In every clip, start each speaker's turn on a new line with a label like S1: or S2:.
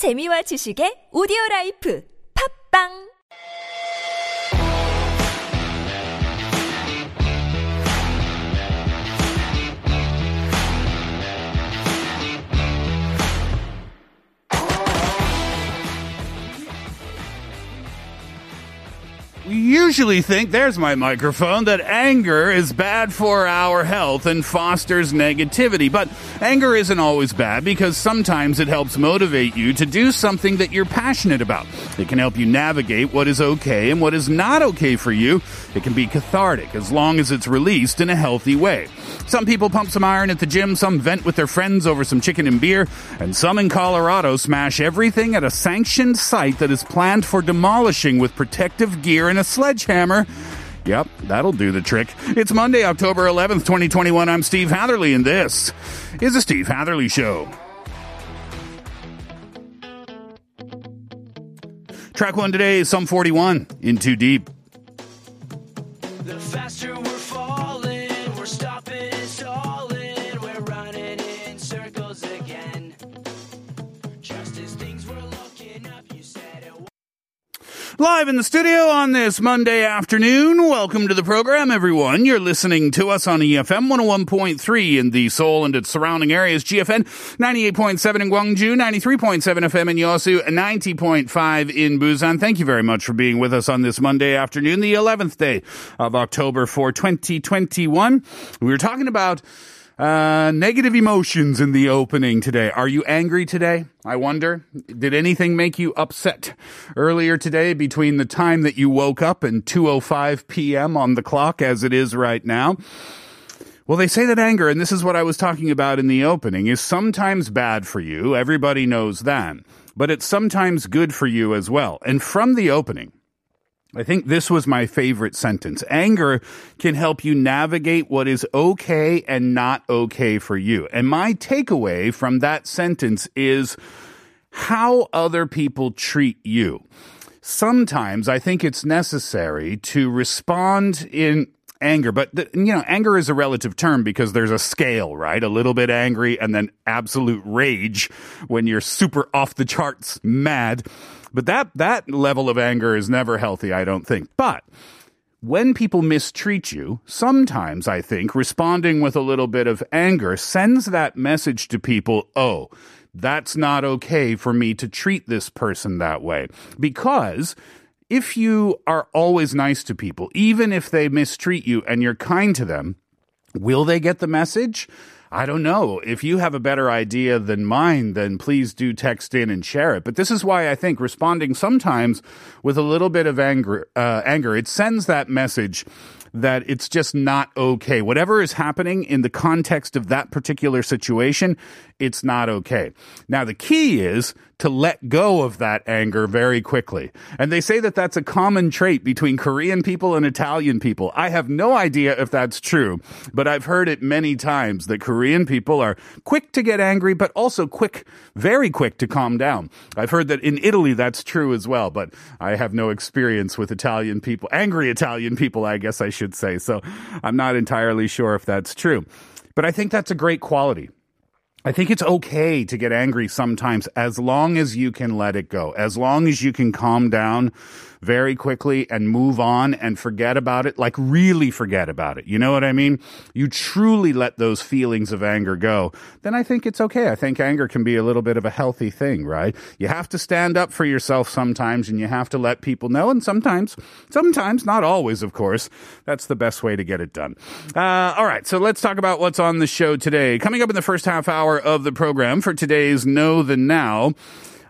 S1: 재미와 지식의 오디오 라이프. 팝빵
S2: usually think, there's my microphone, that anger is bad for our health and fosters negativity. But anger isn't always bad because sometimes it helps motivate you to do something that you're passionate about. It can help you navigate what is okay and what is not okay for you. It can be cathartic as long as it's released in a healthy way. Some people pump some iron at the gym, some vent with their friends over some chicken and beer, and some in Colorado smash everything at a sanctioned site that is planned for demolishing with protective gear and a sledgehammer. Yep, that'll do the trick. It's Monday, October 11th, 2021. I'm Steve Hatherley, and this is the Steve Hatherley Show. Track one today is Sum 41 in Too Deep. Live in the studio on this Monday afternoon. Welcome to the program, everyone. You're listening to us on EFM 101.3 in the Seoul and its surrounding areas, GFN 98.7 in Gwangju, 93.7 FM in Yosu, 90.5 in Busan. Thank you very much for being with us on this Monday afternoon, the 11th day of October for 2021. We were talking about uh, negative emotions in the opening today. Are you angry today? I wonder. Did anything make you upset earlier today between the time that you woke up and 2:05 p.m. on the clock as it is right now? Well, they say that anger, and this is what I was talking about in the opening, is sometimes bad for you. Everybody knows that. But it's sometimes good for you as well. And from the opening, I think this was my favorite sentence. Anger can help you navigate what is okay and not okay for you. And my takeaway from that sentence is how other people treat you. Sometimes I think it's necessary to respond in anger, but the, you know, anger is a relative term because there's a scale, right? A little bit angry and then absolute rage when you're super off the charts mad. But that, that level of anger is never healthy, I don't think. But when people mistreat you, sometimes I think responding with a little bit of anger sends that message to people, oh, that's not okay for me to treat this person that way. Because if you are always nice to people, even if they mistreat you and you're kind to them, will they get the message? I don't know. If you have a better idea than mine, then please do text in and share it. But this is why I think responding sometimes with a little bit of anger, uh, anger, it sends that message that it's just not okay. Whatever is happening in the context of that particular situation, it's not okay. Now, the key is to let go of that anger very quickly. And they say that that's a common trait between Korean people and Italian people. I have no idea if that's true, but I've heard it many times that Korean people are quick to get angry, but also quick, very quick to calm down. I've heard that in Italy that's true as well, but I have no experience with Italian people, angry Italian people, I guess I should say. So I'm not entirely sure if that's true. But I think that's a great quality. I think it's okay to get angry sometimes as long as you can let it go, as long as you can calm down very quickly and move on and forget about it, like really forget about it. You know what I mean? You truly let those feelings of anger go, then I think it's okay. I think anger can be a little bit of a healthy thing, right? You have to stand up for yourself sometimes and you have to let people know. And sometimes, sometimes, not always, of course, that's the best way to get it done. Uh, all right. So let's talk about what's on the show today. Coming up in the first half hour of the program for today's Know the Now.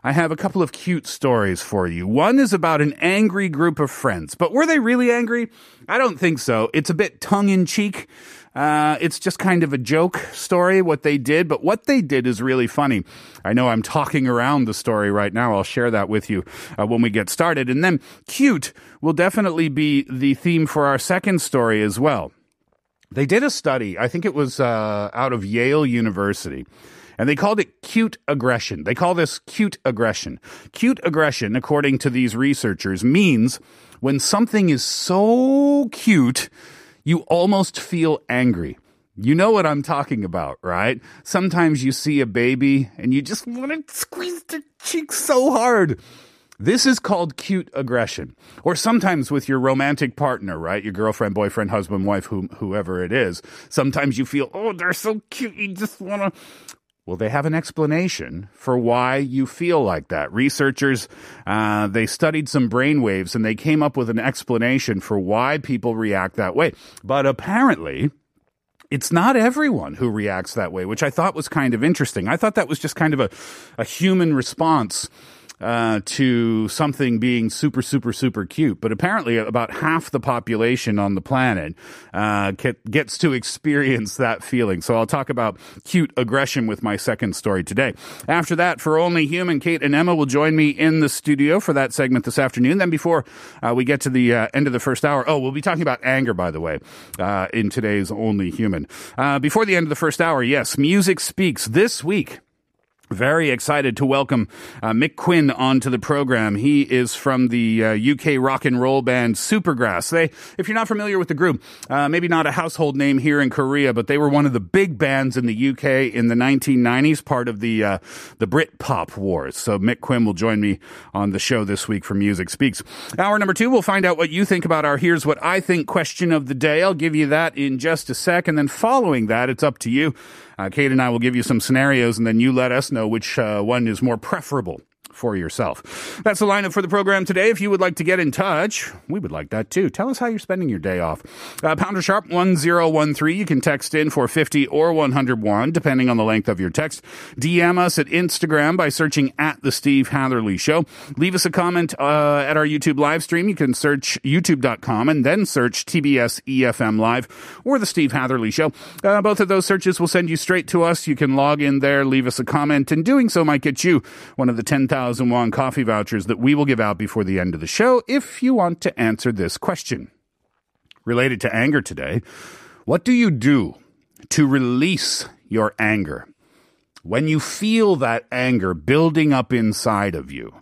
S2: I have a couple of cute stories for you. One is about an angry group of friends, but were they really angry? I don't think so. It's a bit tongue in cheek. Uh, it's just kind of a joke story, what they did, but what they did is really funny. I know I'm talking around the story right now. I'll share that with you uh, when we get started. And then cute will definitely be the theme for our second story as well. They did a study, I think it was uh, out of Yale University. And they called it cute aggression. They call this cute aggression. Cute aggression, according to these researchers, means when something is so cute, you almost feel angry. You know what I'm talking about, right? Sometimes you see a baby and you just want to squeeze their cheeks so hard. This is called cute aggression. Or sometimes with your romantic partner, right? Your girlfriend, boyfriend, husband, wife, whom, whoever it is. Sometimes you feel, oh, they're so cute. You just want to. Well, they have an explanation for why you feel like that. Researchers, uh, they studied some brain waves and they came up with an explanation for why people react that way. But apparently, it's not everyone who reacts that way, which I thought was kind of interesting. I thought that was just kind of a, a human response uh, to something being super, super, super cute. But apparently, about half the population on the planet uh, gets to experience that feeling. So I'll talk about cute aggression with my second story today. After that, for Only Human, Kate and Emma will join me in the studio for that segment this afternoon. Then before uh, we get to the uh, end of the first hour, oh, we'll be talking about anger, by the way, uh, in today's Only Human. Uh, before the end of the first hour, yes, Music Speaks this week. Very excited to welcome uh, Mick Quinn onto the program. He is from the uh, UK rock and roll band Supergrass. They, if you're not familiar with the group, uh, maybe not a household name here in Korea, but they were one of the big bands in the UK in the 1990s, part of the uh, the Brit Pop Wars. So Mick Quinn will join me on the show this week for Music Speaks. Hour number two, we'll find out what you think about our "Here's What I Think" question of the day. I'll give you that in just a sec, and then following that, it's up to you. Uh, Kate and I will give you some scenarios, and then you let us know which uh, one is more preferable for yourself. That's the lineup for the program today. If you would like to get in touch, we would like that too. Tell us how you're spending your day off. Uh, pounder sharp 1013. You can text in for 50 or 101, depending on the length of your text. DM us at Instagram by searching at The Steve Hatherley Show. Leave us a comment uh, at our YouTube live stream. You can search youtube.com and then search TBS EFM Live or The Steve Hatherley Show. Uh, both of those searches will send you straight to us. You can log in there, leave us a comment, and doing so might get you one of the 10,000 1,000 won coffee vouchers that we will give out before the end of the show if you want to answer this question. Related to anger today, what do you do to release your anger? When you feel that anger building up inside of you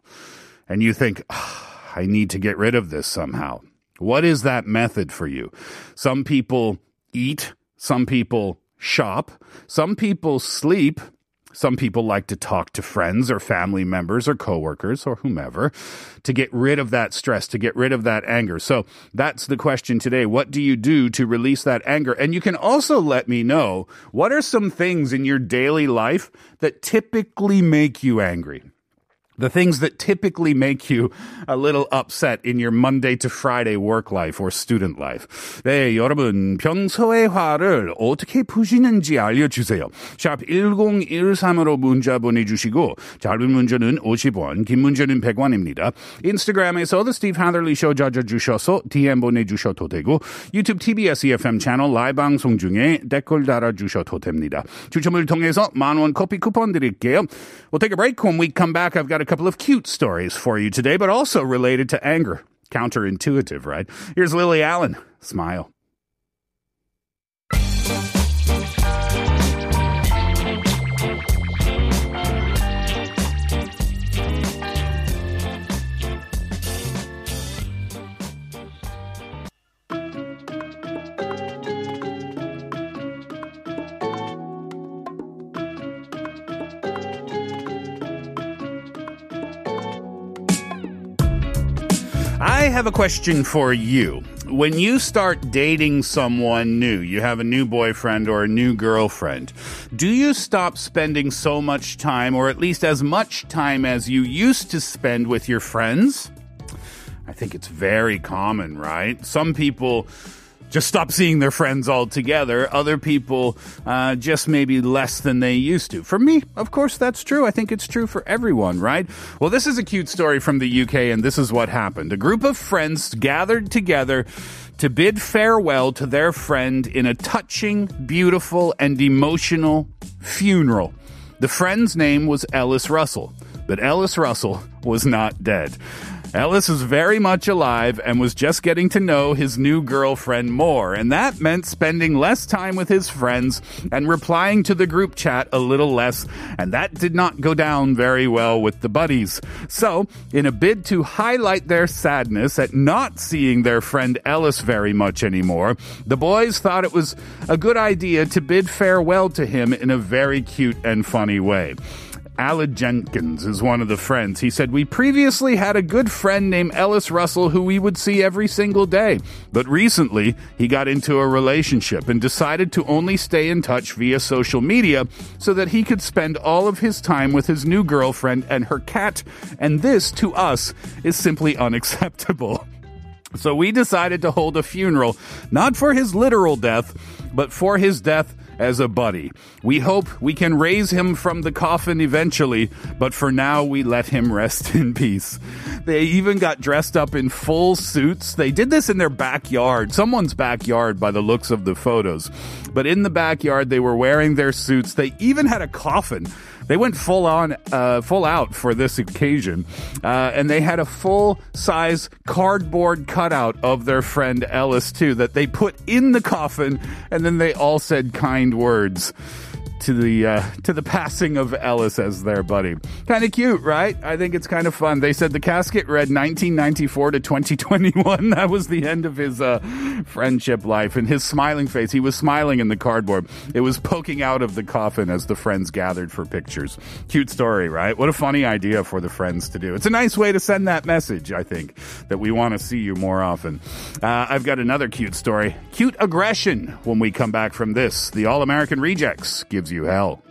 S2: and you think, oh, I need to get rid of this somehow. What is that method for you? Some people eat, some people shop, some people sleep, some people like to talk to friends or family members or coworkers or whomever to get rid of that stress, to get rid of that anger. So that's the question today. What do you do to release that anger? And you can also let me know what are some things in your daily life that typically make you angry? the things that typically make you a little upset in your Monday to Friday work life or student life. 네, 여러분 평소의 화를 어떻게 푸시는지 알려주세요. 샵 1013으로 문자 보내주시고 짧은 문자는 50원, 긴 문자는 100원입니다. 인스타그램에서 The Steve Hatherley Show 찾아주셔서 DM 보내주셔도 되고 유튜브 TBS EFM 채널 라이브 방송 중에 댓글 달아주셔도 됩니다. 추첨을 통해서 만원 커피 쿠폰 드릴게요. We'll take a break. When we come back, I've got a couple of cute stories for you today, but also related to anger. Counterintuitive, right? Here's Lily Allen. Smile. Have a question for you. When you start dating someone new, you have a new boyfriend or a new girlfriend, do you stop spending so much time, or at least as much time as you used to spend with your friends? I think it's very common, right? Some people just stop seeing their friends altogether. Other people uh, just maybe less than they used to. For me, of course, that's true. I think it's true for everyone, right? Well, this is a cute story from the UK, and this is what happened. A group of friends gathered together to bid farewell to their friend in a touching, beautiful, and emotional funeral. The friend's name was Ellis Russell, but Ellis Russell was not dead. Ellis is very much alive and was just getting to know his new girlfriend more, and that meant spending less time with his friends and replying to the group chat a little less, and that did not go down very well with the buddies. So, in a bid to highlight their sadness at not seeing their friend Ellis very much anymore, the boys thought it was a good idea to bid farewell to him in a very cute and funny way. Alad Jenkins is one of the friends. He said, We previously had a good friend named Ellis Russell who we would see every single day. But recently, he got into a relationship and decided to only stay in touch via social media so that he could spend all of his time with his new girlfriend and her cat. And this, to us, is simply unacceptable. So we decided to hold a funeral, not for his literal death, but for his death as a buddy. We hope we can raise him from the coffin eventually, but for now we let him rest in peace. They even got dressed up in full suits. They did this in their backyard, someone's backyard by the looks of the photos. But in the backyard, they were wearing their suits. They even had a coffin. They went full on, uh, full out for this occasion, uh, and they had a full size cardboard cutout of their friend Ellis too that they put in the coffin, and then they all said kind words to the uh, to the passing of Ellis as their buddy. Kind of cute, right? I think it's kind of fun. They said the casket read 1994 to 2021. That was the end of his uh, friendship life, and his smiling face. He was smiling in the cardboard. It was poking out of the coffin as the friends gathered for pictures. Cute story, right? What a funny idea for the friends to do. It's a nice way to send that message. I think that we want to see you more often. Uh, I've got another cute story. Cute aggression. When we come back from this, the All American Rejects gives you hell.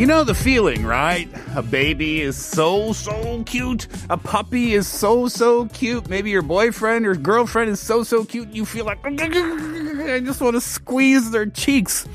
S2: You know the feeling, right? A baby is so, so cute. A puppy is so, so cute. Maybe your boyfriend or girlfriend is so, so cute. You feel like, I just want to squeeze their cheeks.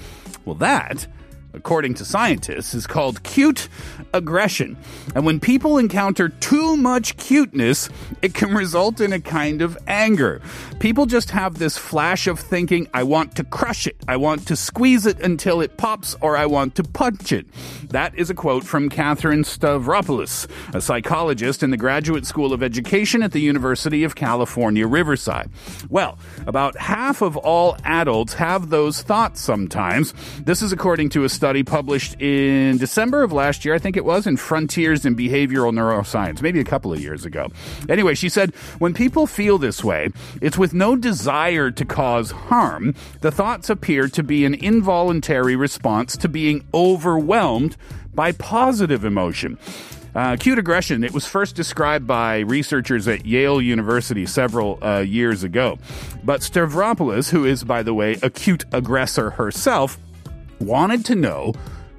S2: Well, that, according to scientists, is called cute aggression. And when people encounter too much cuteness, it can result in a kind of anger. People just have this flash of thinking, I want to crush it, I want to squeeze it until it pops, or I want to punch it. That is a quote from Katherine Stavropoulos, a psychologist in the Graduate School of Education at the University of California, Riverside. Well, about half of all adults have those thoughts sometimes. This is according to a study published in December of last year. I think it was in Frontiers in Behavioral Neuroscience, maybe a couple of years ago. Anyway, she said, when people feel this way, it's with no desire to cause harm. The thoughts appear to be an involuntary response to being overwhelmed by positive emotion. Uh, aggression, it was first described by researchers at Yale University several uh, years ago. But Stavropoulos, who is, by the way, a cute aggressor herself, wanted to know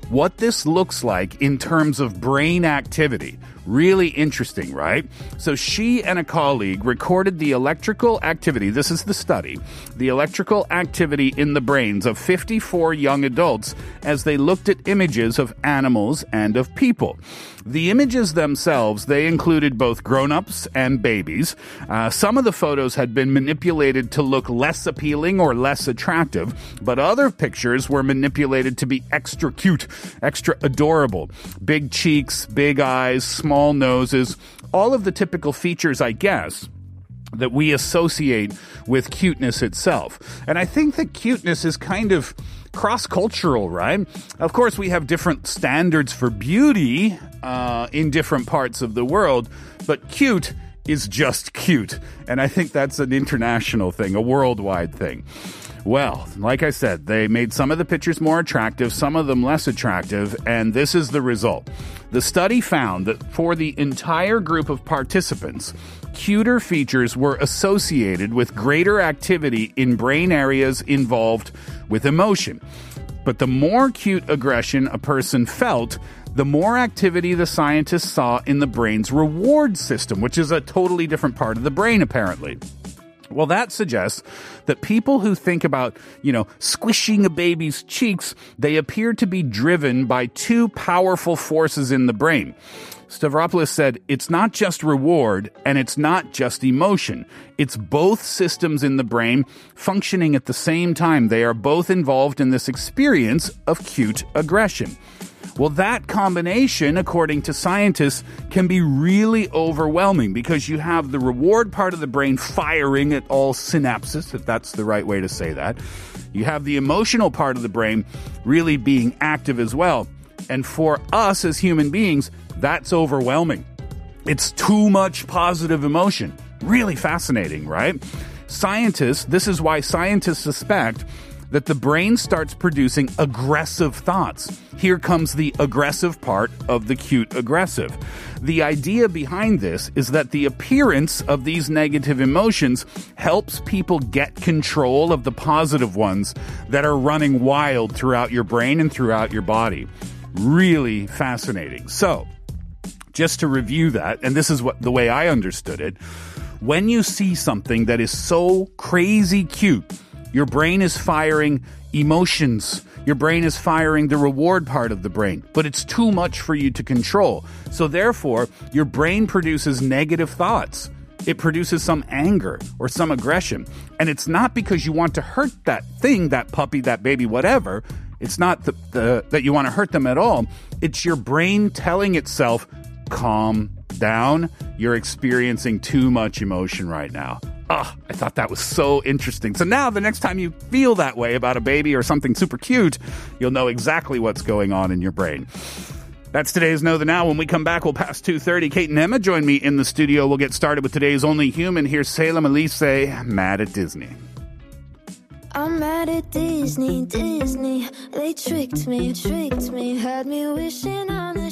S2: what this looks like in terms of brain activity. Really interesting, right? So she and a colleague recorded the electrical activity. This is the study. The electrical activity in the brains of 54 young adults as they looked at images of animals and of people. The images themselves, they included both grown-ups and babies. Uh, some of the photos had been manipulated to look less appealing or less attractive, but other pictures were manipulated to be extra cute, extra adorable. Big cheeks, big eyes, small noses, all of the typical features, I guess that we associate with cuteness itself. And I think that cuteness is kind of cross cultural, right? Of course, we have different standards for beauty uh, in different parts of the world, but cute is just cute. And I think that's an international thing, a worldwide thing. Well, like I said, they made some of the pictures more attractive, some of them less attractive, and this is the result. The study found that for the entire group of participants, cuter features were associated with greater activity in brain areas involved with emotion. But the more cute aggression a person felt, the more activity the scientists saw in the brain's reward system, which is a totally different part of the brain, apparently. Well, that suggests that people who think about, you know, squishing a baby's cheeks, they appear to be driven by two powerful forces in the brain. Stavropoulos said, it's not just reward and it's not just emotion. It's both systems in the brain functioning at the same time. They are both involved in this experience of cute aggression. Well, that combination, according to scientists, can be really overwhelming because you have the reward part of the brain firing at all synapses, if that's the right way to say that. You have the emotional part of the brain really being active as well. And for us as human beings, that's overwhelming. It's too much positive emotion. Really fascinating, right? Scientists, this is why scientists suspect that the brain starts producing aggressive thoughts. Here comes the aggressive part of the cute aggressive. The idea behind this is that the appearance of these negative emotions helps people get control of the positive ones that are running wild throughout your brain and throughout your body. Really fascinating. So, just to review that, and this is what the way I understood it, when you see something that is so crazy cute, your brain is firing emotions. Your brain is firing the reward part of the brain, but it's too much for you to control. So therefore, your brain produces negative thoughts. It produces some anger or some aggression. And it's not because you want to hurt that thing, that puppy, that baby, whatever. It's not the, the, that you want to hurt them at all. It's your brain telling itself, calm down. You're experiencing too much emotion right now. Oh, I thought that was so interesting. So now the next time you feel that way about a baby or something super cute, you'll know exactly what's going on in your brain. That's today's Know the Now. When we come back, we'll pass 2.30. Kate and Emma join me in the studio. We'll get started with today's Only Human. Here's salem ilese, Mad at Disney.
S3: I'm mad at Disney, Disney. They tricked me, tricked me, had me wishing on a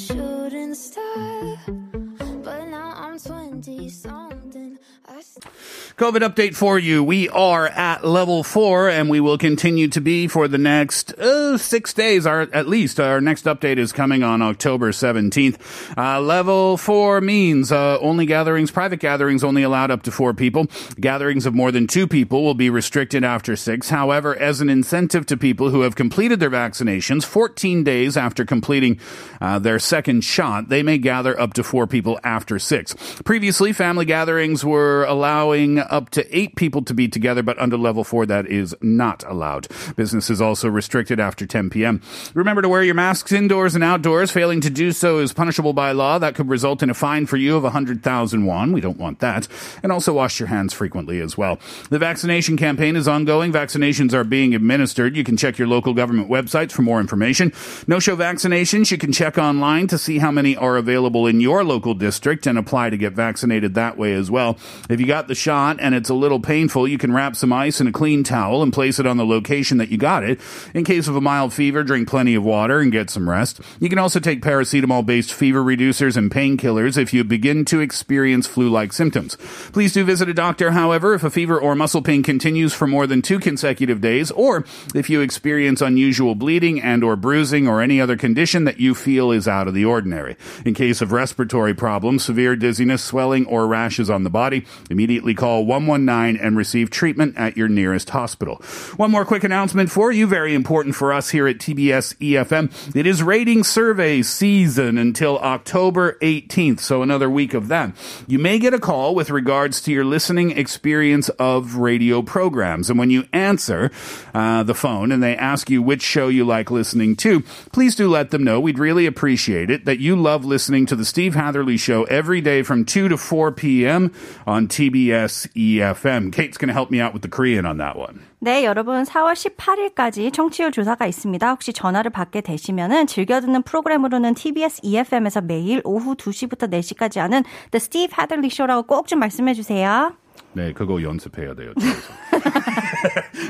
S2: COVID update for you. We are at level four and we will continue to be for the next uh, six days, or at least. Our next update is coming on October 17th. Uh, level four means uh, only gatherings, private gatherings only allowed up to four people. Gatherings of more than two people will be restricted after six. However, as an incentive to people who have completed their vaccinations 14 days after completing uh, their second shot, they may gather up to four people after six. Previously, family gatherings were allowing up to eight people to be together, but under level four, that is not allowed. Business is also restricted after 10 p.m. Remember to wear your masks indoors and outdoors. Failing to do so is punishable by law. That could result in a fine for you of 100,000 won. We don't want that. And also wash your hands frequently as well. The vaccination campaign is ongoing. Vaccinations are being administered. You can check your local government websites for more information. No show vaccinations, you can check online to see how many are available in your local district and apply to get vaccinated that way as well. If you got the shot and it's a little painful, you can wrap some ice in a clean towel and place it on the location that you got it. In case of a mild fever, drink plenty of water and get some rest. You can also take paracetamol based fever reducers and painkillers if you begin to experience flu like symptoms. Please do visit a doctor, however, if a fever or muscle pain continues for more than two consecutive days, or if you experience unusual bleeding and or bruising or any other condition that you feel is out of the ordinary. In case of respiratory problems, severe dizziness, swelling, or rashes on the body, immediately call 119 and receive treatment at your nearest hospital. One more quick announcement for you, very important for us here at TBS EFM. It is rating survey season until October 18th, so another week of that. You may get a call with regards to your listening experience of radio programs, and when you answer uh, the phone and they ask you which show you like listening to, please do let them know. We'd really appreciate it that you love listening to the Steve Hatherley Show every day from 2 to 4 p.m. on TBS EFM. Kate's going to help me out with the Korean on that one.
S4: 네, 여러분 4월 18일까지 청취율 조사가 있습니다. 혹시 전화를 받게 되시면은 즐겨 듣는 프로그램으로는 TBS EFM에서 매일 오후 2시부터 4시까지 하는 The Steve Hadley Show라고 꼭 좀 말씀해 주세요.
S2: 네, 그거 연습해야 돼요.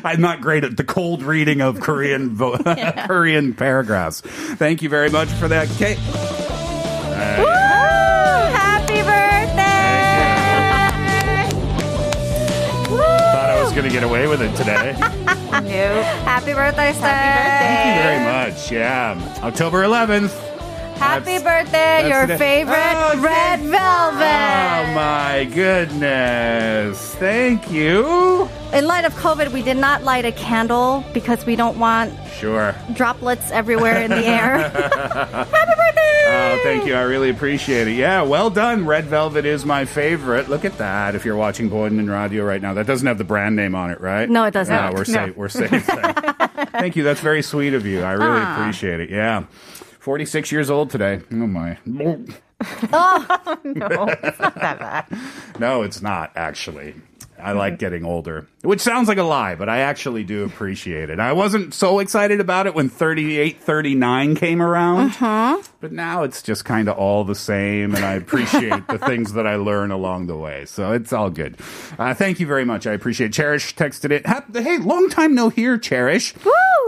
S2: I'm not great at the cold reading of Korean vo- Korean paragraphs. Thank you very much for that, Kate. Get away with it today.
S4: Happy birthday, Steph.
S2: Thank you very much. Yeah, October 11th.
S4: Happy
S2: That's-
S4: birthday,
S2: that's
S4: your
S2: today.
S4: favorite
S2: Oh,
S4: red velvet.
S2: Oh my goodness. Thank you.
S4: In light of COVID, we did not light a candle because we don't want
S2: Sure.
S4: droplets everywhere in the air. Happy birthday!
S2: Oh, thank you. I really appreciate it. Yeah, well done. Red Velvet is my favorite. Look at that. If you're watching Boyden and Radio right now, that doesn't have the brand name on it, right?
S4: No, it does
S2: Ah,
S4: not.
S2: we're
S4: No.
S2: safe. We're safe. thank you. That's very sweet of you. I really
S4: Ah.
S2: appreciate it. Yeah. 46 years old today. Oh my. Oh. No. Whatever. No, it's not actually. I like getting older, which sounds like a lie, but I actually do appreciate it. I wasn't so excited about it when 3839 came around, but now it's just kind of all the same, and I appreciate the things that I learn along the way. So it's all good. Uh, thank you very much. I appreciate. it. Cherish texted it. Hey, long time no hear, Cherish.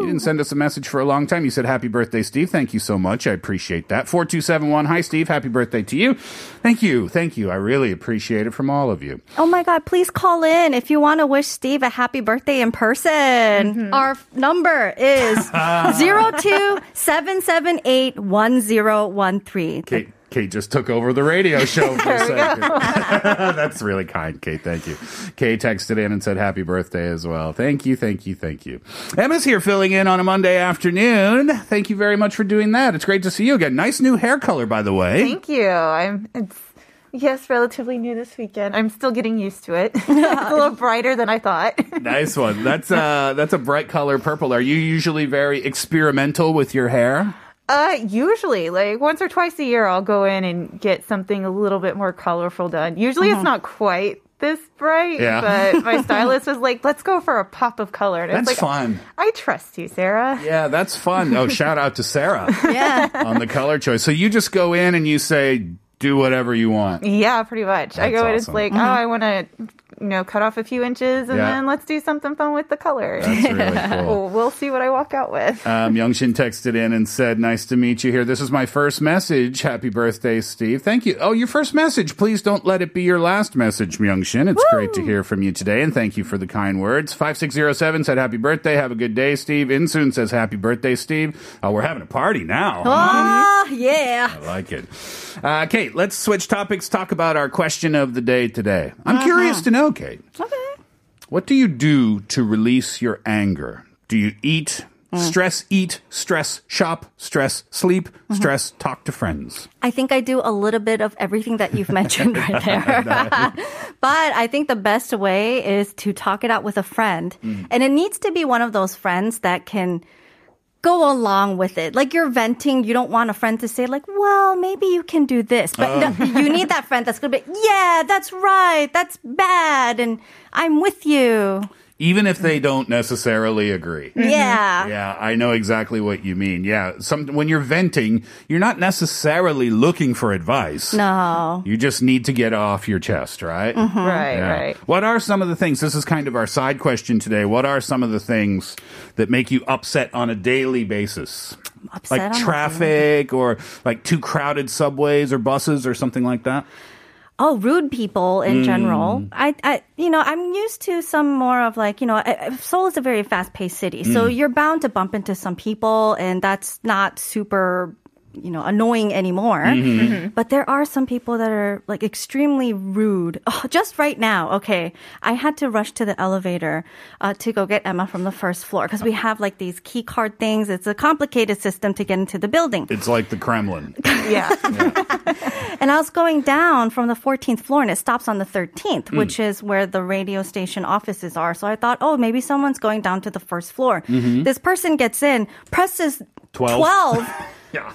S2: You didn't send us a message for a long time. You said happy birthday, Steve. Thank you so much. I appreciate that. 4271. Hi, Steve. Happy birthday to you. Thank you. Thank you. I really appreciate it from all of you.
S4: Oh my God, please call in if you want to wish Steve a happy birthday in person.
S2: Mm-hmm.
S4: Our f- number is 02-778-1013.
S2: Kate, Kate just took over the radio show for a second. That's really kind, Kate. Thank you. Kate texted in and said happy birthday as well. Thank you, thank you, thank you. Emma's here filling in on a Monday afternoon. Thank you very much for doing that. It's great to see you again. Nice new hair color, by the way.
S5: Thank you. I'm. It's yes, relatively new this weekend. I'm still getting used to it. it's a little brighter than I thought.
S2: nice one. That's uh that's a bright color purple. Are you usually very experimental with your hair?
S5: Uh, usually, like once or twice a year, I'll go in and get something a little bit more colorful done. Usually, it's not quite this bright,
S2: Yeah.
S5: but my stylist was like, "Let's go for a pop of color." And
S2: That's
S5: it's like,
S2: fun.
S5: I trust you, Sarah.
S2: Yeah, that's fun. Oh, shout out to Sarah
S4: Yeah.
S2: on the color choice. So you just go in and you say, do whatever you want.
S5: Yeah, pretty much. I
S2: That's
S5: go in, it's
S2: awesome.
S5: like, oh, I want to, you know, cut off a few inches, and
S2: Yeah.
S5: then let's do something fun with the color.
S2: That's really cool.
S5: We'll, we'll see what I walk out with.
S2: Um, Youngshin texted in and said, "Nice to meet you here. This is my first message. Happy birthday, Steve. Thank you. Oh, your first message. Please don't let it be your last message, Youngshin. It's great to hear from you today, and thank you for the kind words." Five six zero seven said, "Happy birthday. Have a good day, Steve." Insoon says, "Happy birthday, Steve." Oh, we're having a party now.
S4: Oh, yeah.
S2: I like it. Uh, Kate, let's switch topics. Talk about our question of the day today. I'm uh-huh. curious to know, Kate.
S4: Okay.
S2: What do you do to release your anger? Do you eat, uh. stress eat, stress shop, stress sleep, uh-huh. stress talk to friends?
S4: I think I do a little bit of everything that you've mentioned right there. but I think the best way is to talk it out with a friend. Mm. And it needs to be one of those friends that can go along with it. Like you're venting, you don't want a friend to say like, "Well, maybe you can do this." But no, uh. you need that friend that's going to be, "Yeah, that's right. That's bad." And I'm with you.
S2: Even if they don't necessarily agree. Mm-hmm.
S4: Yeah.
S2: Yeah, I know exactly what you mean. Yeah, some when you're venting, you're not necessarily looking for advice.
S4: No.
S2: You just need to get off your chest, right? Mm-hmm.
S5: Right,
S2: Yeah.
S5: right.
S2: What are some of the things? This is kind of our side question today. What are some of the things that make you upset on a daily basis?
S4: Upset
S2: like
S4: on a
S2: traffic or like too crowded subways or buses or something like that?
S4: Oh, rude people in general. Mm. I, I, you know, I'm used to some more of like, you know, Seoul is a very fast-paced city, so mm. you're bound to bump into some people, and that's not super. You know, annoying anymore. Mm-hmm. Mm-hmm. But there are some people that are like extremely rude. Oh, just right now, okay, I had to rush to the elevator uh, to go get Emma from the first floor because we have like these key card things. It's a complicated system to get into the building.
S2: It's like the Kremlin.
S5: Yeah.
S4: And I was going down from the 14th floor and it stops on the 13th, mm. which is where the radio station offices are. So I thought, oh, maybe someone's going down to the first floor. Mm-hmm. This person gets in, presses
S2: 12.
S4: 12.
S2: yeah.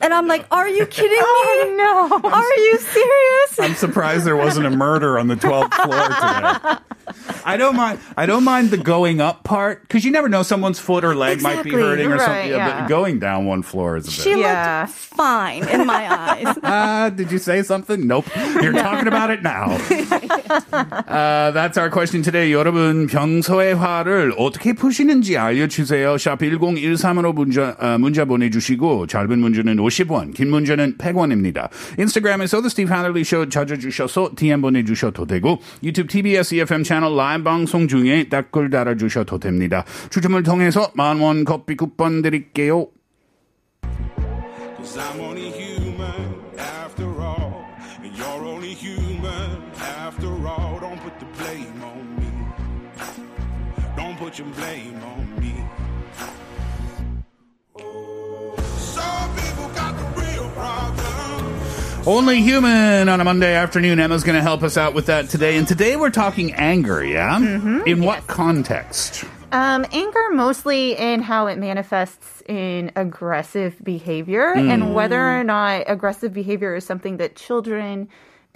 S4: and I'm like, are you kidding me?
S5: oh no.
S4: Are you serious?
S2: I'm surprised there wasn't a murder on the 12th floor today. I don't mind. I don't mind the going up part because you never know someone's foot or leg might be
S4: Exactly.
S2: hurting or
S5: Right,
S2: something. Yeah,
S5: yeah.
S2: But going down one floor is a
S4: She
S2: bit.
S5: Yeah.
S4: looked fine in my eyes.
S2: Ah, did you say something? Nope. You're talking about it now. uh, that's our question today. 여러분 평소의 화를 어떻게 푸시는지 알려주세요. 샵 1013으로 문자, 어, 문자 보내주시고 짧은 문 자는 50원, 긴 문자는 100원입니다. 인스타그램에서도 스티브 하늘리 쇼 찾아주셔서 DM 보내주셔도 되고 유튜브 TBS EFM 채널 라이브 방송 중에 댓글 달아주셔도 됩니다. 추첨을 통해서 만원 커피 쿠폰 드릴게요.
S6: Cause I'm only Only human on
S2: a Monday afternoon. Emma's going to help us out with that today. And today we're talking anger, yeah? In what context?
S5: Um, anger mostly in how it manifests in aggressive behavior and whether or not aggressive behavior is something that children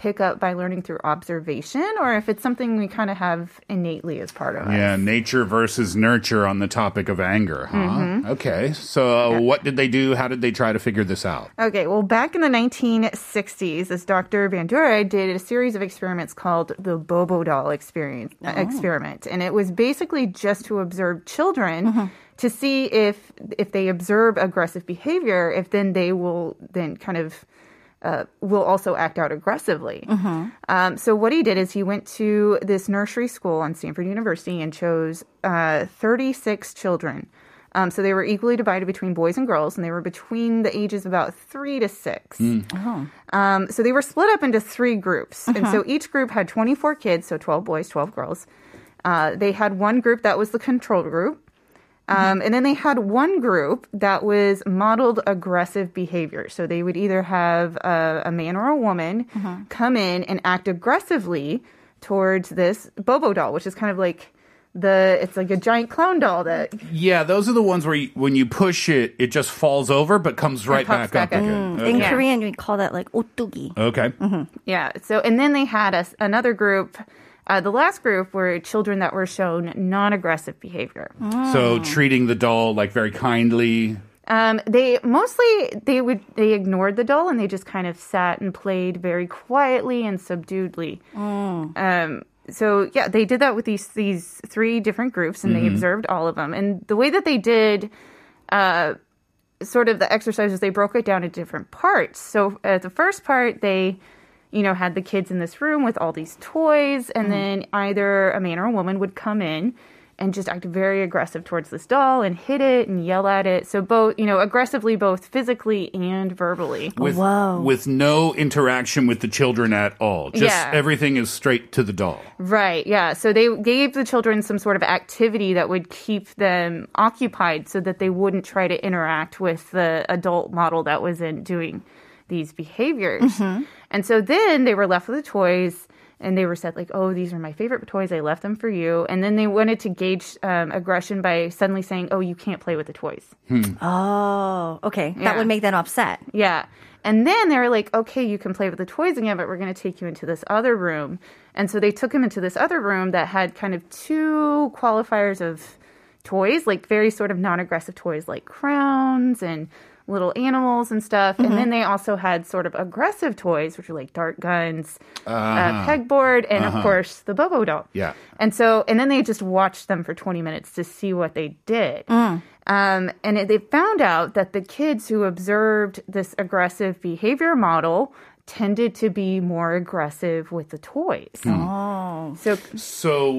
S5: pick up by learning through observation or if it's something we kind of have innately as part of us.
S2: Yeah, nature versus nurture on the topic of anger, huh? Okay. So, uh, what did they do? How did they try to figure this out?
S5: Okay, well, back in the 1960s, this Dr. Bandura did a series of experiments called the Bobo doll experience, uh, experiment, and it was basically just to observe children to see if if they observe aggressive behavior, if then they will then kind of uh, will also act out aggressively. Um, so what he did is he went to this nursery school on Stanford University and chose uh, 36 children. Um, so they were equally divided between boys and girls, and they were between the ages of about three to six. Um, so they were split up into three groups, and so each group had 24 kids, so 12 boys, 12 girls. Uh, they had one group that was the control group. Um, mm-hmm. and then they had one group that was modeled aggressive behavior. So they would either have a, a man or a woman mm-hmm. come in and act aggressively towards this Bobo doll, which is kind of like the it's like a giant clown doll that
S2: yeah those are the ones where you, when you push it it just falls over but comes right back,
S5: back,
S2: up,
S5: up.
S2: again
S4: mm.
S2: okay.
S4: in korean we call that like otugi
S2: okay mm-hmm.
S5: yeah so and then they had us another group uh, the last group were children that were shown non-aggressive behavior.
S2: So treating the doll like very kindly.
S5: Um, they mostly they would they ignored the doll and they just kind of sat and played very quietly and subduedly. Um, so yeah, they did that with these these three different groups and they observed all of them. And the way that they did. Uh, sort of the exercises they broke it down into different parts so at the first part they you know had the kids in this room with all these toys and mm-hmm. then either a man or a woman would come in and just act very aggressive towards this doll and hit it and yell at it so both you know aggressively both physically and verbally
S2: With,
S4: Whoa.
S2: with no interaction with the children at all. Just
S5: Yeah.
S2: everything is straight to the doll.
S5: Right, yeah. So they gave the children some sort of activity that would keep them occupied so that they wouldn't try to interact with the adult model that was in doing these behaviors. Mm-hmm. And so then they were left with the toys and they were said like, "Oh, these are my favorite toys. I left them for you." And then they wanted to gauge um, aggression by suddenly saying, "Oh, you can't play with the toys."
S4: Oh, okay. That would make them upset.
S5: Yeah. And then they were like, okay, you can play with the toys again, but we're going to take you into this other room. And so they took him into this other room that had kind of two qualifiers of toys, like very sort of non aggressive toys like crowns and little animals and stuff. And then they also had sort of aggressive toys, which are like dart guns, uh pegboard, and of course the Bobo doll.
S2: Yeah.
S5: And so, and then they just watched them for 20 minutes to see what they did. Um, and it, they found out that the kids who observed this aggressive behavior model tended to be more aggressive with the toys.
S4: Oh.
S5: So,
S2: So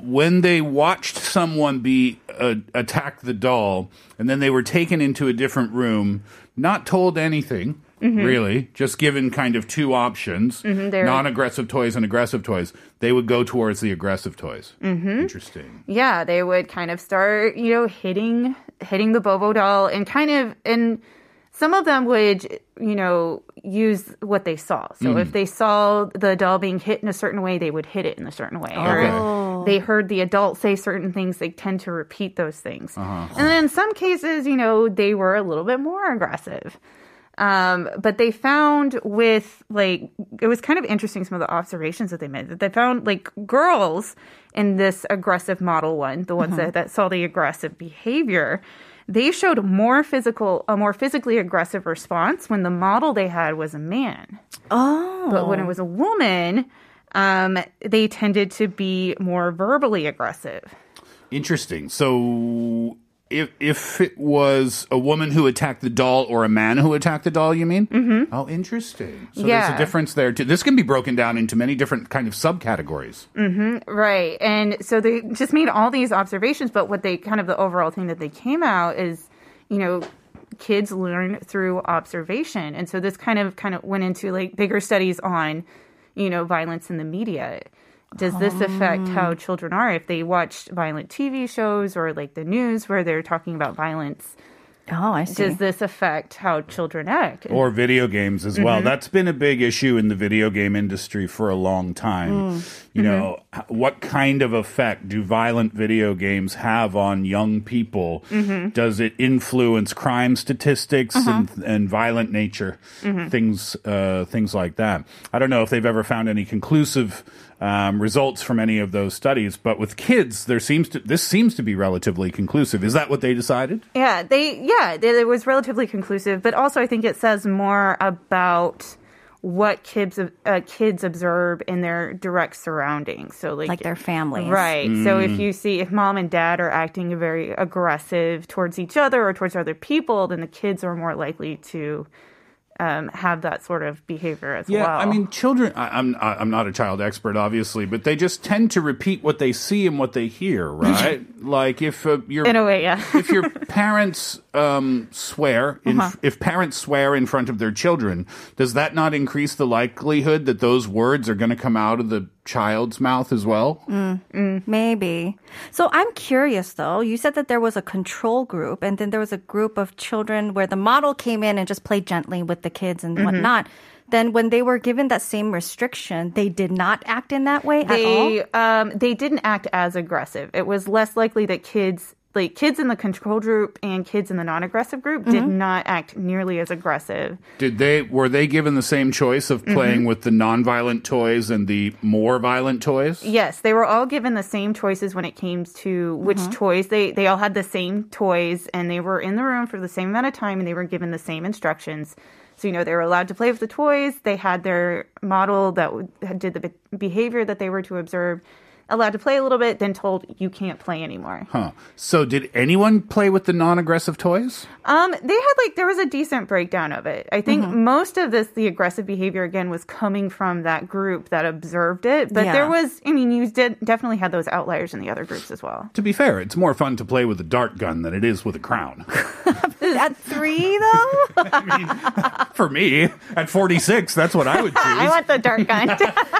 S2: when they watched someone be uh, attack the doll, and then they were taken into a different room, not told anything. Really, just given kind of two options:
S5: they're-
S2: non-aggressive toys and aggressive toys. They would go towards the aggressive toys. Mm-hmm. Interesting.
S5: yeah, they would kind of start, you know, hitting hitting the Bobo doll and kind of and some of them would, you know, use what they saw. So if mm. they saw the doll being hit in a certain way, they would hit it in a certain way. Or
S2: Okay.
S5: if they heard the adult say certain things, they tend to repeat those things. Uh-huh. Uh-huh. And then in some cases, you know, they were a little bit more aggressive. Um, but they found with like it was kind of interesting some of the observations that they made that they found like girls in this aggressive model one, the ones uh-huh. that, that saw the aggressive behavior, they showed more physical a more physically aggressive response when the model they had was a man.
S4: Oh.
S5: But when it was a woman, um, they tended to be more verbally aggressive.
S2: Interesting. So if if it was a woman who attacked the doll or a man who attacked the doll, you mean? Mm-hmm. Oh, interesting. So there's a difference there too. This can be broken down into many different kind of subcategories.
S5: Right. And so they just made all these observations, but what they kind of the overall thing that they came out is, you know, kids learn through observation. And so this kind of kind of went into like bigger studies on, you know, violence in the media. Does this affect how children are if they watch violent TV shows or like the news where they're talking about violence?
S4: Oh, I see.
S5: Does this affect how children act?
S2: or video games as
S5: Mm-hmm.
S2: well. That's been a big issue in the video game industry for a long time.
S5: Mm.
S2: You
S5: Mm-hmm.
S2: know, what kind of effect do violent video games have on young people?
S5: Mm-hmm.
S2: Does it influence crime statistics and,
S5: Uh-huh.
S2: and violent nature,
S5: Mm-hmm.
S2: things, uh, things like that? I don't know if they've ever found any conclusive um, results from any of those studies, but with kids, there seems to this seems to be relatively conclusive. Is that what they decided?
S5: Yeah, they yeah, they, it was relatively conclusive, but also I think it says more about what kids uh, kids observe in their direct surroundings. So like
S4: like their families.
S5: Right. So if you see if mom and dad are acting very aggressive towards each other or towards other people, then the kids are more likely to um, have that sort of behavior as
S2: Yeah,
S5: well.
S2: I mean, children. I, I'm I- I'm not a child expert, obviously, but they just tend to repeat what they see and what they hear, right? like if uh, your
S5: in a way, yeah.
S2: if your parents um, swear, in,
S5: Uh-huh.
S2: if parents swear in front of their children, does that not increase the likelihood that those words are going to come out of the child's mouth as well?
S4: Maybe. So I'm curious though. You said that there was a control group and then there was a group of children where the model came in and just played gently with the kids and whatnot. Then when they were given that same restriction, they did not act in that way at all.
S5: they um, they didn't act as aggressive. It was less likely that kids like kids in the control group and kids in the non-aggressive group did mm-hmm. not act nearly as aggressive.
S2: Did they were they given the same choice of mm-hmm. playing with the non-violent toys and the more violent toys?
S5: Yes, they were all given the same choices when it came to which mm-hmm. toys they they all had the same toys and they were in the room for the same amount of time and they were given the same instructions. So you know they were allowed to play with the toys. They had their model that w- did the be- behavior that they were to observe. Allowed to play a little bit, then told you can't play anymore.
S2: Huh. So did anyone play with the non-aggressive toys?
S5: Um, they had like there was a decent breakdown of it. I think most of this, the aggressive behavior again, was coming from that group that observed it. But
S4: Yeah.
S5: there was, I mean, you did definitely had those outliers in the other groups as well.
S2: To be fair, it's more fun to play with a dart gun than it is with a crown.
S4: At three though?
S2: For me, at 46, that's what I would choose.
S5: I want the dart gun.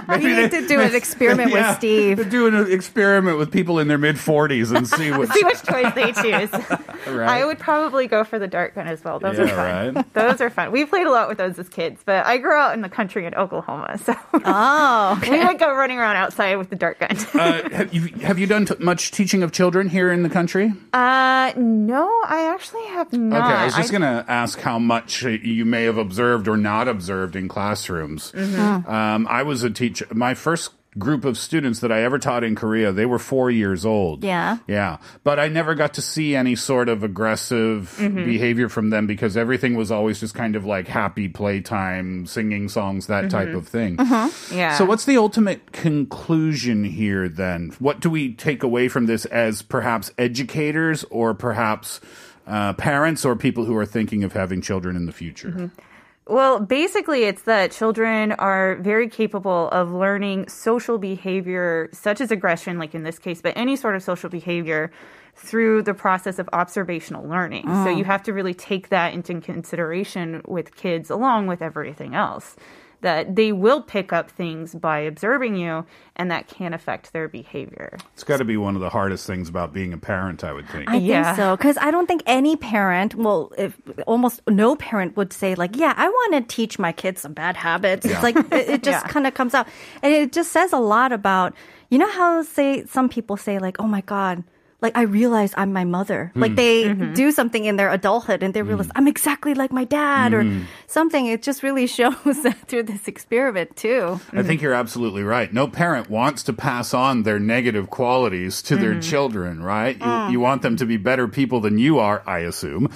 S4: we need to do an experiment
S2: Yeah,
S4: with Steve.
S2: Do an experiment with people in their mid 40s and see what.
S5: See which toys they choose.
S2: Right.
S5: I would probably go for the dart gun as well. Those are
S2: Yeah,
S5: fun.
S2: right.
S5: Those are fun. We played a lot with those as kids, but I grew out in the country in Oklahoma, so
S4: Oh,
S5: we would go running around outside with the dart gun.
S2: Uh, have, you, have you done t- much teaching of children here in the country?
S5: Uh, no, I actually have not.
S2: Okay, I was just going to ask how much uh, you may have observed or not observed in classrooms.
S5: Mm-hmm.
S2: Um, I was a teacher. My first group of students that I ever taught in Korea, they were four years old.
S4: Yeah.
S2: Yeah. But I never got to see any sort of aggressive
S5: Mm-hmm.
S2: behavior from them because everything was always just kind of like happy playtime, singing songs, that type
S5: Mm-hmm.
S2: of thing.
S5: Uh-huh. Yeah.
S2: So, what's the ultimate conclusion here then? What do we take away from this as perhaps educators or perhaps uh, parents or people who are thinking of having children in the future?
S5: Well, basically, it's that children are very capable of learning social behavior, such as aggression, like in this case, but any sort of social behavior through the process of observational learning. So mm. you have to really take that into consideration with kids along with everything else. That they will pick up things by observing you, and that can affect their behavior.
S2: It's got to be one of the hardest things about being a parent, I would think.
S4: I
S5: Yeah.
S4: think so because I don't think any parent, well, if almost no parent would say like, "Yeah, I want to teach my kids some bad habits." It's like it, it just
S5: Yeah.
S4: kind of comes out, and it just says a lot about you know how say some people say like, "Oh my god." Like I realize I'm my mother. Like hmm. they mm-hmm. do something in their adulthood and they realize hmm. I'm exactly like my dad or hmm. something. It just really shows that through this experiment too.
S2: I think you're absolutely right. No parent wants to pass on their negative qualities to their mm-hmm. children, right? You, mm. you want them to be better people than you are, I assume.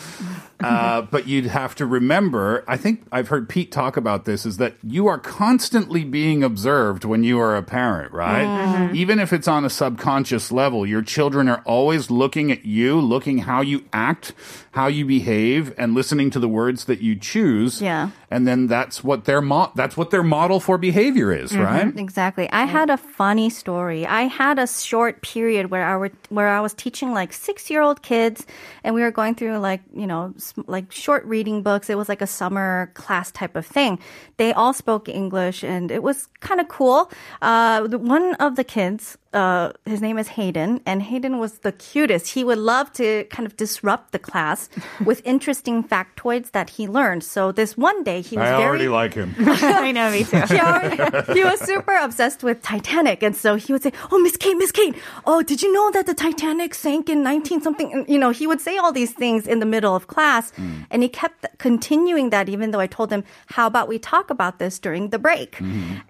S2: Uh, but you'd have to remember, I think I've heard Pete talk about this, is that you are constantly being observed when you are a parent, right? Even if it's on a subconscious level, your children are always looking at you, looking how you act, how you behave, and listening to the words that you choose.
S4: Yeah.
S2: And then that's what their mo- that's what their model for behavior is, right?
S4: Exactly. I had a funny story. I had a short period where I were, where I was teaching like six year old kids, and we were going through like you know like short reading books. It was like a summer class type of thing. They all spoke English, and it was kind of cool. Uh, one of the kids. Uh, his name is Hayden, and Hayden was the cutest. He would love to kind of disrupt the class with interesting factoids that he learned. So this one day he was
S2: I
S4: very
S2: already like him.
S5: I know, me too.
S4: he, already, he was super obsessed with Titanic, and so he would say, "Oh, Miss Kate, Miss Kate, oh, did you know that the Titanic sank in 19 something?" And, you know, he would say all these things in the middle of class, and he kept continuing that, even though I told him, "How about we talk about this during the break?"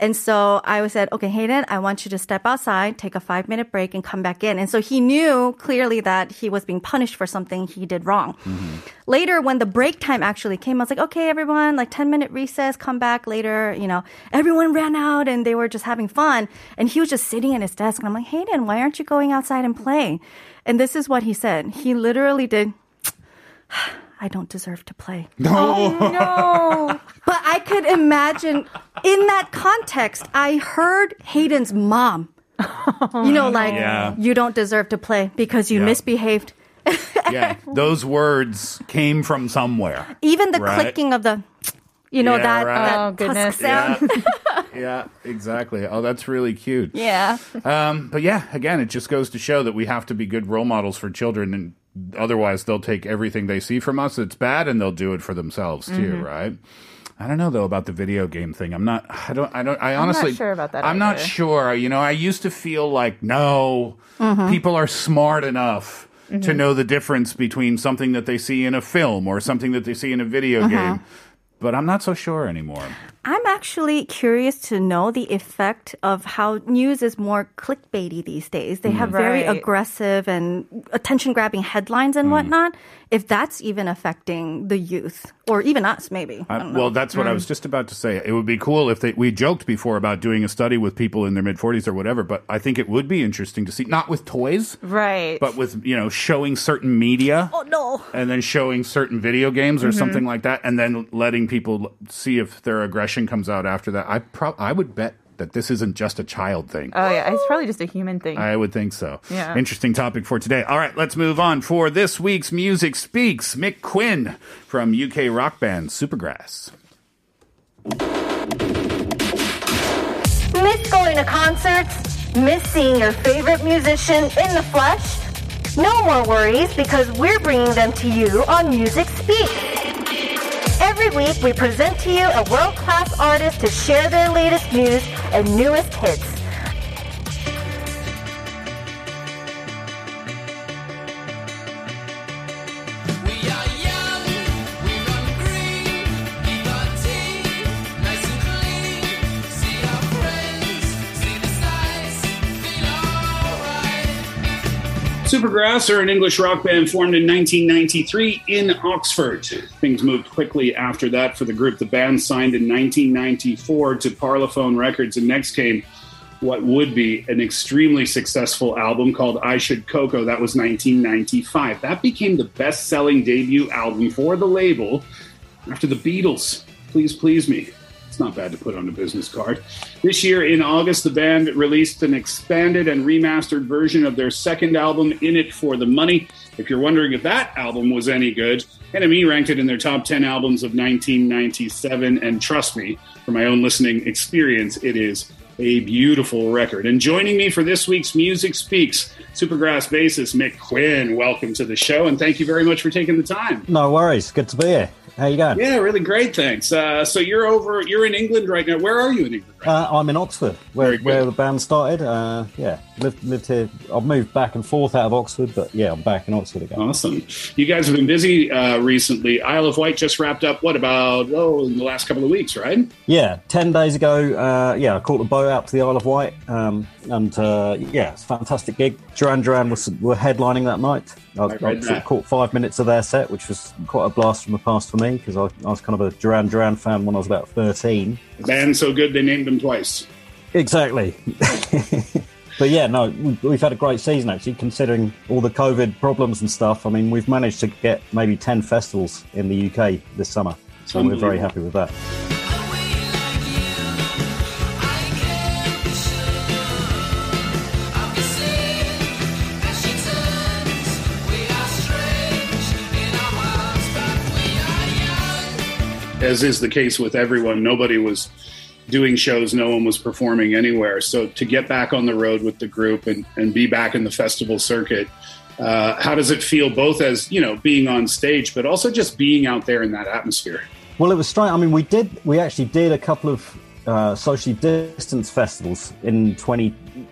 S4: And so I said, "Okay, Hayden, I want you to step outside, take a five minute break, and come back in." And so he knew clearly that he was being punished for something he did wrong. Mm-hmm. Later, when the break time actually came, I was like, "Okay, everyone, like 10 minute recess, come back later." You know, everyone ran out and they were just having fun, and he was just sitting at his desk, and I'm like, "Hayden, why aren't you going outside and playing? And this is what he said. He literally did. I don't deserve to play.
S5: Oh, no.
S4: But I could imagine in that context, I heard Hayden's mom. You know, like,
S2: Yeah.
S4: you don't deserve to play because you
S2: Yeah.
S4: misbehaved.
S2: yeah, those words came from somewhere.
S4: Even the
S2: Right.
S4: clicking of the, you know,
S2: Yeah,
S4: that,
S2: right.
S4: that
S5: Oh, goodness.
S4: tusk sound.
S2: Yeah, exactly. Oh, that's really cute.
S4: Yeah.
S2: Um, but yeah, again, it just goes to show that we have to be good role models for children, and otherwise they'll take everything they see from us that's bad, and they'll do it for themselves too,
S5: Mm-hmm.
S2: right? I don't know though about the video game thing. I'm not. I don't. I don't. I honestly.
S5: sure about that
S2: I'm not sure. You know, I used to feel like no,
S5: Mm-hmm.
S2: people are smart enough to know the difference between something that they see in a film or something that they see in a video
S5: Uh-huh.
S2: game. But I'm not so sure anymore.
S4: I'm actually curious to know the effect of how news is more clickbaity these days. They have very
S5: Right.
S4: aggressive and attention grabbing headlines and whatnot. If that's even affecting the youth or even us, maybe. I
S2: I,
S4: don't know.
S2: well, that's what I was just about to say. It would be cool if they, we joked before about doing a study with people in their mid 40s or whatever, but I think it would be interesting to see, not with toys,
S5: Right.
S2: but with, you know, showing certain media.
S4: oh no.
S2: And then showing certain video games or
S5: Mm-hmm.
S2: something like that, and then letting people see if their aggression comes out after that. I pro- I would bet that this isn't just a child thing.
S5: oh, yeah. It's probably just a human thing.
S2: I would think so.
S5: Yeah.
S2: Interesting topic for today. All right, let's move on. For this week's Music Speaks, Mick Quinn from UK rock band Supergrass.
S7: Miss going to concerts? Miss seeing your favorite musician in the flesh? No more worries because we're bringing them to you on Music Speak. Every week we present to you a world-class artist to share their latest news and newest hits.
S8: Supergrass are an English rock band formed in 1993 in Oxford. Things moved quickly after that for the group. The band signed in 1994 to Parlophone Records, and next came what would be an extremely successful album called I Should Coco. That was 1995. That became the best selling debut album for the label after the Beatles. Please, please me. Not bad to put on a business card. This year in August, the band released an expanded and remastered version of their second album, In It for the Money. If you're wondering if that album was any good, NME ranked it in their top 10 albums of 1997. And trust me, from my own listening experience, it is a beautiful record. And joining me for this week's Music Speaks, Supergrass bassist Mick Quinn. Welcome to the show, and thank you very much for taking the time.
S9: No worries. Good to be here. How you going?
S8: Yeah, really great. Thanks. Uh, so you're over. You're in England right now. Where are you in England? Right
S9: Uh, I'm in Oxford, where, where the band started. Uh, yeah, lived lived here. I've moved back and forth out of Oxford, but yeah, I'm back in Oxford again.
S8: Awesome. You guys have been busy uh, recently. Isle of Wight just wrapped up. What about oh, in the last couple of weeks, right?
S9: Yeah, ten days ago. Uh, yeah, I caught the boat out to the Isle of Wight, um, and uh, yeah, it's a fantastic gig. Duran Duran was were headlining that night. I,
S8: I
S9: I
S8: read
S9: sort of
S8: that.
S9: caught five minutes of their set, which was quite a blast from the past for me because I, I was kind of a Duran Duran fan when I was about thirteen.
S8: The band's so good they named them twice.
S9: Exactly. but yeah, no, we- we've had a great season actually, considering all the COVID problems and stuff. I mean, we've managed to get maybe 10 festivals in the UK this summer. So we're very happy with that.
S8: As is the case with everyone, nobody was doing shows, no one was performing anywhere. So to get back on the road with the group and, and be back in the festival circuit, uh, how does it feel both as, you know, being on stage, but also just being out there in that atmosphere?
S9: Well, it was strange. I mean, we did, we actually did a couple of uh, socially distanced festivals in 20,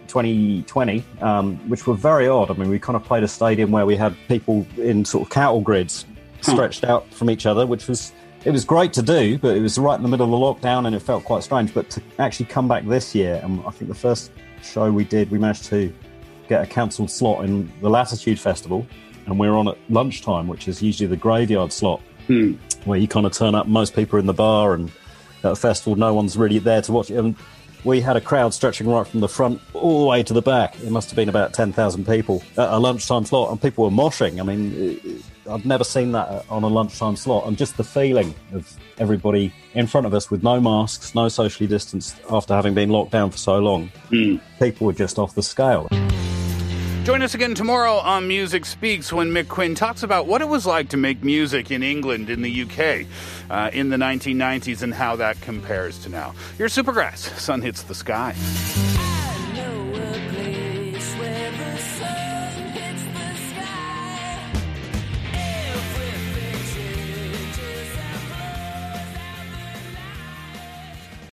S9: 2020, um, which were very odd. I mean, we kind of played a stadium where we had people in sort of cattle grids stretched out from each other, which was it was great to do, but it was right in the middle of the lockdown and it felt quite strange. But to actually come back this year, and I think the first show we did, we managed to get a cancelled slot in the Latitude Festival, and we are on at lunchtime, which is usually the graveyard slot, hmm. where you kind of turn up. Most people are in the bar, and at a festival, no one's really there to watch it. And we had a crowd stretching right from the front all the way to the back. It must have been about 10,000 people at a lunchtime slot, and people were moshing. I mean, I've never seen that on a lunchtime slot, and just the feeling of everybody in front of us with no masks, no socially distanced after having been locked down for so long. People were just off the scale.
S2: Join us again tomorrow on Music Speaks when Mick Quinn talks about what it was like to make music in England, in the UK, uh, in the 1990s, and how that compares to now. Your Supergrass, Sun Hits the Sky.